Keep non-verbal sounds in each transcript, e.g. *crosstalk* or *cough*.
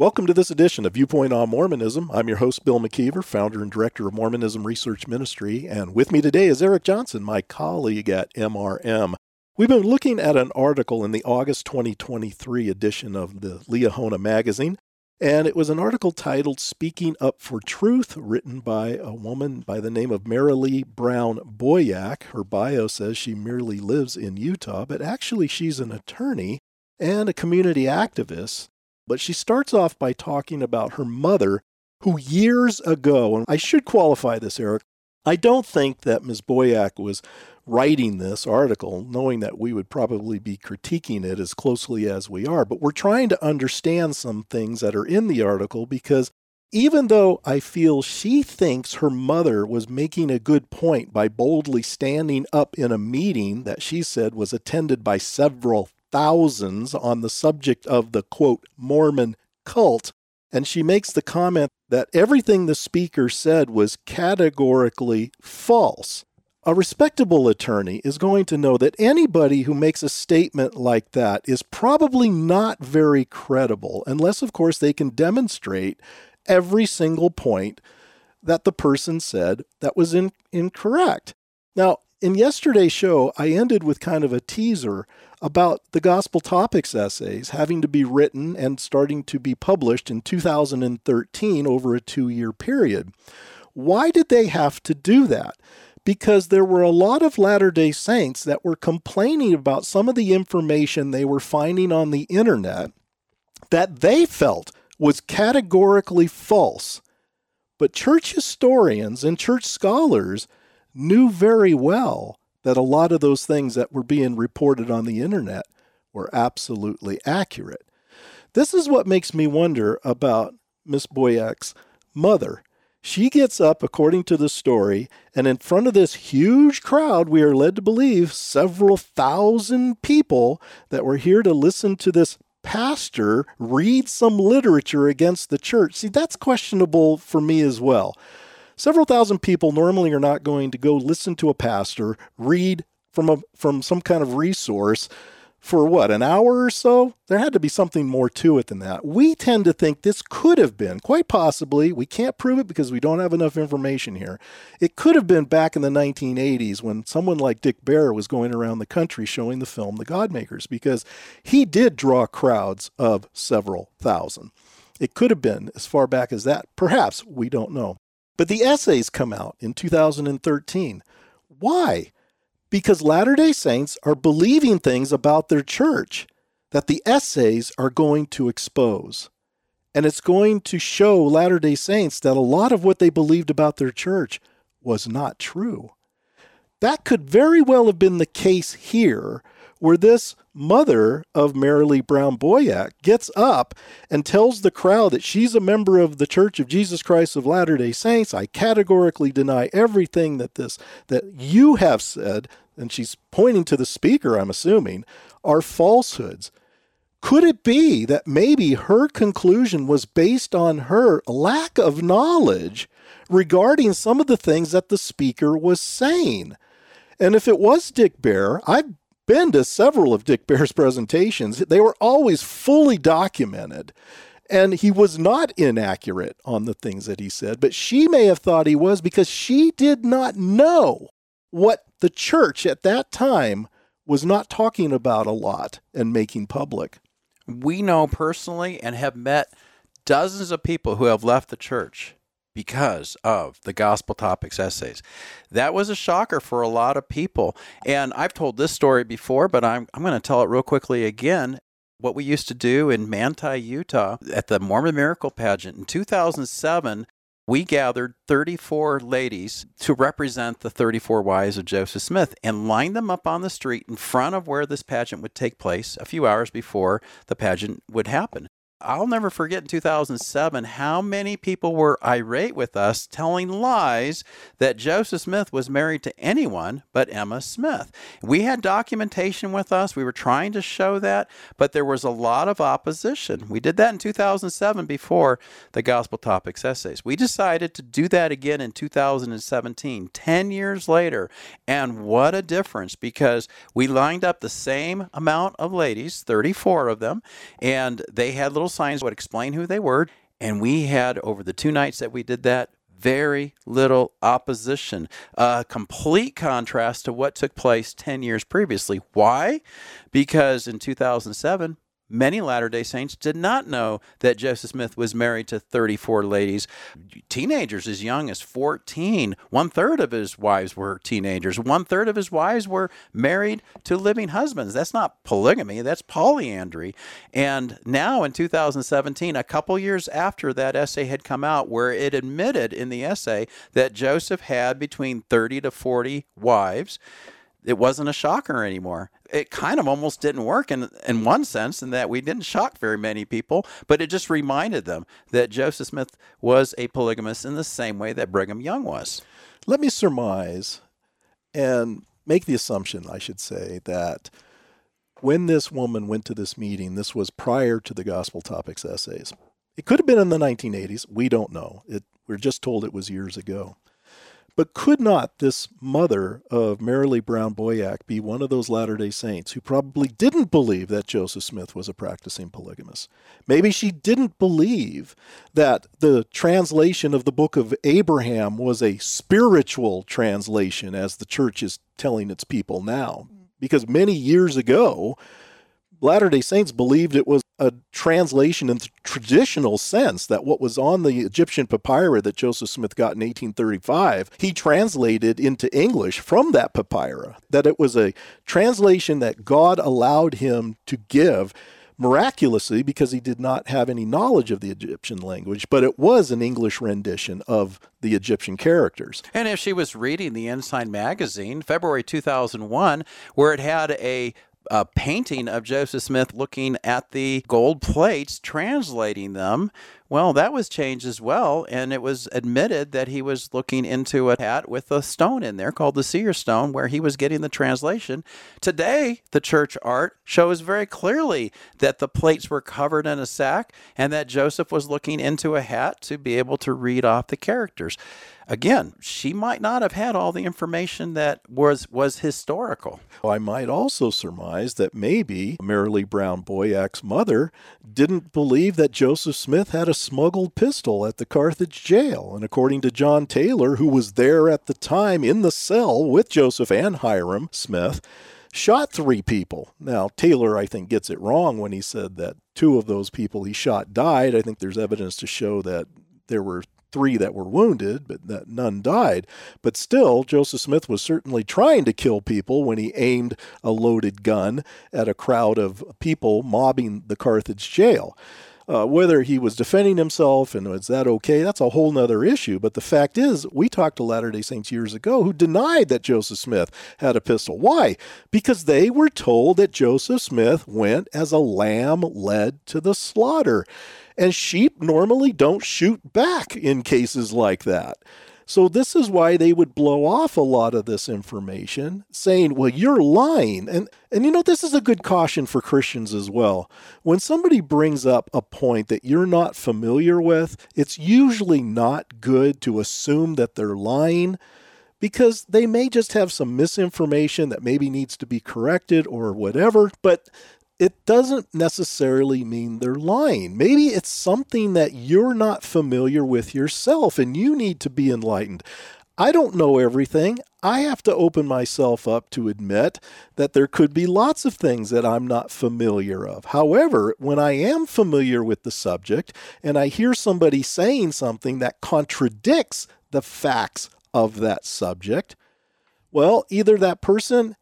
Welcome to this edition of Viewpoint on Mormonism. I'm your host, Bill McKeever, founder and director of Mormonism Research Ministry, and with me today is Eric Johnson, my colleague at MRM. We've been looking at an article in the August 2023 edition of the Liahona magazine, and it was an article titled Speaking Up for Truth, written by a woman by the name of Marilee Brown Boyack. Her bio says she merely lives in Utah, but actually she's an attorney and a community activist but she starts off by talking about her mother, who years ago, and I should qualify this, Eric, I don't think that Ms. Boyack was writing this article knowing that we would probably be critiquing it as closely as we are, but we're trying to understand some things that are in the article because even though I feel she thinks her mother was making a good point by boldly standing up in a meeting that she said was attended by several thousands on the subject of the quote Mormon cult. And she makes the comment that everything the speaker said was categorically false. A respectable attorney is going to know that anybody who makes a statement like that is probably not very credible, unless, of course, they can demonstrate every single point that the person said that was in, incorrect. Now, in yesterday's show, I ended with kind of a teaser about the Gospel Topics essays having to be written and starting to be published in 2013 over a two year period. Why did they have to do that? Because there were a lot of Latter day Saints that were complaining about some of the information they were finding on the internet that they felt was categorically false. But church historians and church scholars knew very well that a lot of those things that were being reported on the internet were absolutely accurate. This is what makes me wonder about Miss Boyack's mother. She gets up, according to the story, and in front of this huge crowd, we are led to believe several thousand people that were here to listen to this pastor read some literature against the church. See, that's questionable for me as well. Several thousand people normally are not going to go listen to a pastor read from a from some kind of resource for what, an hour or so? There had to be something more to it than that. We tend to think this could have been, quite possibly, we can't prove it because we don't have enough information here. It could have been back in the 1980s when someone like Dick Baer was going around the country showing the film The Godmakers because he did draw crowds of several thousand. It could have been as far back as that. Perhaps, we don't know. But the essays come out in 2013. Why? Because Latter day Saints are believing things about their church that the essays are going to expose. And it's going to show Latter day Saints that a lot of what they believed about their church was not true. That could very well have been the case here, where this mother of Marilee Brown Boyack gets up and tells the crowd that she's a member of the Church of Jesus Christ of Latter-day Saints. I categorically deny everything that this that you have said, and she's pointing to the speaker, I'm assuming, are falsehoods. Could it be that maybe her conclusion was based on her lack of knowledge regarding some of the things that the speaker was saying? And if it was Dick Baer, I've been to several of Dick Baer's *laughs* presentations. They were always fully documented. And he was not inaccurate on the things that he said, but she may have thought he was because she did not know what the church at that time was not talking about a lot and making public. We know personally and have met dozens of people who have left the church because of the gospel topics essays. That was a shocker for a lot of people. And I've told this story before, but I'm, I'm going to tell it real quickly again. What we used to do in Manti, Utah, at the Mormon Miracle Pageant in 2007, we gathered 34 ladies to represent the 34 wives of Joseph Smith and lined them up on the street in front of where this pageant would take place a few hours before the pageant would happen. I'll never forget in 2007 how many people were irate with us telling lies that Joseph Smith was married to anyone but Emma Smith. We had documentation with us. We were trying to show that, but there was a lot of opposition. We did that in 2007 before the Gospel Topics essays. We decided to do that again in 2017, 10 years later. And what a difference because we lined up the same amount of ladies, 34 of them, and they had little signs would explain who they were. And we had, over the two nights that we did that, very little opposition. A complete contrast to what took place 10 years previously. Why? Because in 2007, Many Latter day Saints did not know that Joseph Smith was married to 34 ladies, teenagers as young as 14. One third of his wives were teenagers. One third of his wives were married to living husbands. That's not polygamy, that's polyandry. And now in 2017, a couple years after that essay had come out, where it admitted in the essay that Joseph had between 30 to 40 wives it wasn't a shocker anymore. It kind of almost didn't work in in one sense in that we didn't shock very many people, but it just reminded them that Joseph Smith was a polygamist in the same way that Brigham Young was. Let me surmise and make the assumption, I should say, that when this woman went to this meeting, this was prior to the Gospel Topics essays. It could have been in the 1980s. We don't know. It, we're just told it was years ago. But could not this mother of Marilee Brown Boyack be one of those Latter day Saints who probably didn't believe that Joseph Smith was a practicing polygamist? Maybe she didn't believe that the translation of the book of Abraham was a spiritual translation, as the church is telling its people now. Because many years ago, Latter day Saints believed it was a translation in the traditional sense that what was on the Egyptian papyrus that Joseph Smith got in 1835, he translated into English from that papyrus. That it was a translation that God allowed him to give miraculously because he did not have any knowledge of the Egyptian language, but it was an English rendition of the Egyptian characters. And if she was reading the Ensign magazine, February 2001, where it had a a painting of Joseph Smith looking at the gold plates, translating them. Well, that was changed as well, and it was admitted that he was looking into a hat with a stone in there called the seer stone, where he was getting the translation. Today, the church art shows very clearly that the plates were covered in a sack and that Joseph was looking into a hat to be able to read off the characters again, she might not have had all the information that was was historical. I might also surmise that maybe Marilee Brown Boyack's mother didn't believe that Joseph Smith had a smuggled pistol at the Carthage jail. And according to John Taylor, who was there at the time in the cell with Joseph and Hyrum Smith, shot three people. Now, Taylor, I think, gets it wrong when he said that two of those people he shot died. I think there's evidence to show that there were three that were wounded, but that none died. But still, Joseph Smith was certainly trying to kill people when he aimed a loaded gun at a crowd of people mobbing the Carthage jail. Uh, whether he was defending himself and was that okay, that's a whole nother issue. But the fact is, we talked to Latter day Saints years ago who denied that Joseph Smith had a pistol. Why? Because they were told that Joseph Smith went as a lamb led to the slaughter. And sheep normally don't shoot back in cases like that. So, this is why they would blow off a lot of this information, saying, Well, you're lying. And, and you know, this is a good caution for Christians as well. When somebody brings up a point that you're not familiar with, it's usually not good to assume that they're lying because they may just have some misinformation that maybe needs to be corrected or whatever. But it doesn't necessarily mean they're lying. Maybe it's something that you're not familiar with yourself and you need to be enlightened. I don't know everything. I have to open myself up to admit that there could be lots of things that I'm not familiar of. However, when I am familiar with the subject and I hear somebody saying something that contradicts the facts of that subject, well, either that person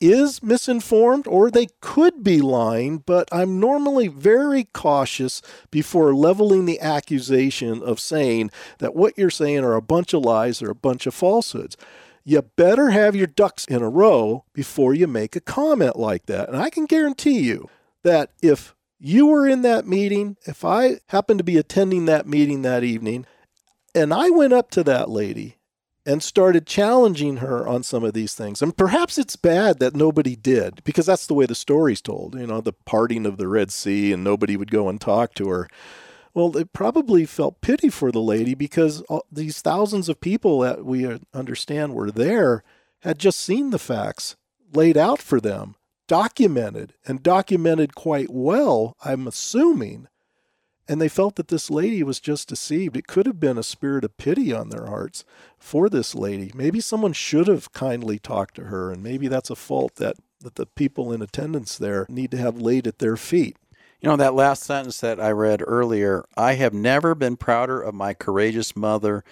is misinformed or they could be lying, but I'm normally very cautious before leveling the accusation of saying that what you're saying are a bunch of lies or a bunch of falsehoods. You better have your ducks in a row before you make a comment like that. And I can guarantee you that if You were in that meeting. If I happened to be attending that meeting that evening, and I went up to that lady and started challenging her on some of these things. And perhaps it's bad that nobody did, because that's the way the story's told, you know, the parting of the Red Sea and nobody would go and talk to her. Well, they probably felt pity for the lady because these thousands of people that we understand were there had just seen the facts laid out for them, documented, and documented quite well, I'm assuming. And they felt that this lady was just deceived. It could have been a spirit of pity on their hearts for this lady. Maybe someone should have kindly talked to her, and maybe that's a fault that, that the people in attendance there need to have laid at their feet. You know, that last sentence that I read earlier I have never been prouder of my courageous mother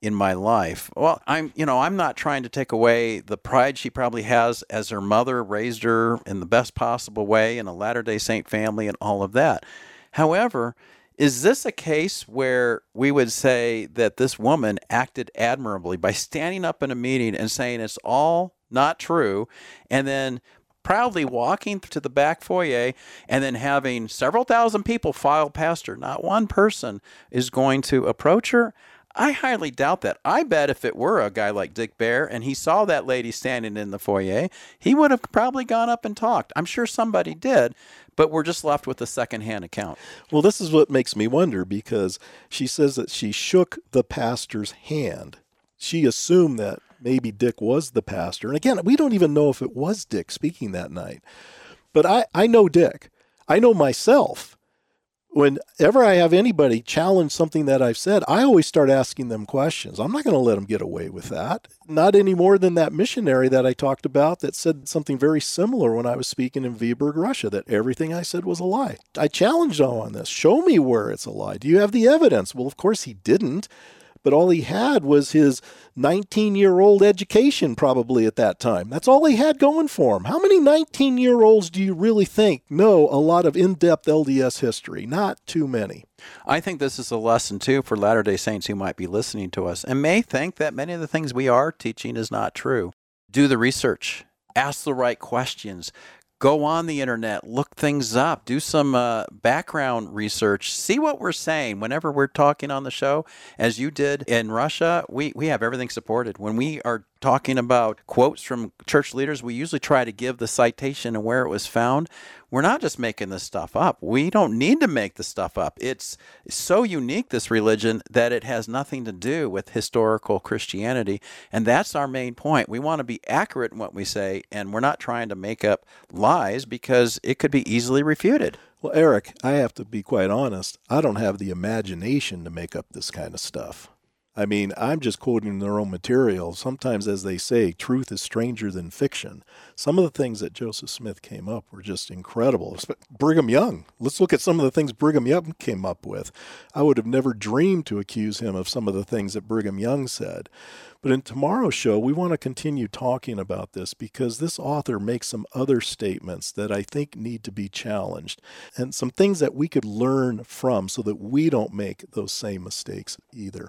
in my life. Well, I'm, you know, I'm not trying to take away the pride she probably has as her mother raised her in the best possible way in a Latter day Saint family and all of that. However, is this a case where we would say that this woman acted admirably by standing up in a meeting and saying it's all not true and then proudly walking to the back foyer and then having several thousand people file past her? Not one person is going to approach her. I highly doubt that. I bet if it were a guy like Dick Baer and he saw that lady standing in the foyer, he would have probably gone up and talked. I'm sure somebody did, but we're just left with a secondhand account. Well, this is what makes me wonder because she says that she shook the pastor's hand. She assumed that maybe Dick was the pastor. And again, we don't even know if it was Dick speaking that night. But I, I know Dick. I know myself whenever I have anybody challenge something that I've said, I always start asking them questions. I'm not going to let them get away with that. Not any more than that missionary that I talked about that said something very similar when I was speaking in Vyborg, Russia, that everything I said was a lie. I challenged him on this. Show me where it's a lie. Do you have the evidence? Well, of course he didn't but all he had was his 19 year old education, probably at that time. That's all he had going for him. How many 19 year olds do you really think know a lot of in depth LDS history? Not too many. I think this is a lesson too for Latter day Saints who might be listening to us and may think that many of the things we are teaching is not true. Do the research, ask the right questions, go on the internet, look things up, do some uh, background research, see what we're saying whenever we're talking on the show. As you did in Russia, we, we have everything supported. When we are talking about quotes from church leaders, we usually try to give the citation and where it was found. We're not just making this stuff up. We don't need to make the stuff up. It's so unique, this religion, that it has nothing to do with historical Christianity. And that's our main point. We want to be accurate in what we say, and we're not trying to make up lies because it could be easily refuted. Well, Eric, I have to be quite honest. I don't have the imagination to make up this kind of stuff. I mean, I'm just quoting their own material. Sometimes, as they say, truth is stranger than fiction. Some of the things that Joseph Smith came up were just incredible. Brigham Young. Let's look at some of the things Brigham Young came up with. I would have never dreamed to accuse him of some of the things that Brigham Young said. But in tomorrow's show, we want to continue talking about this because this author makes some other statements that I think need to be challenged and some things that we could learn from so that we don't make those same mistakes either.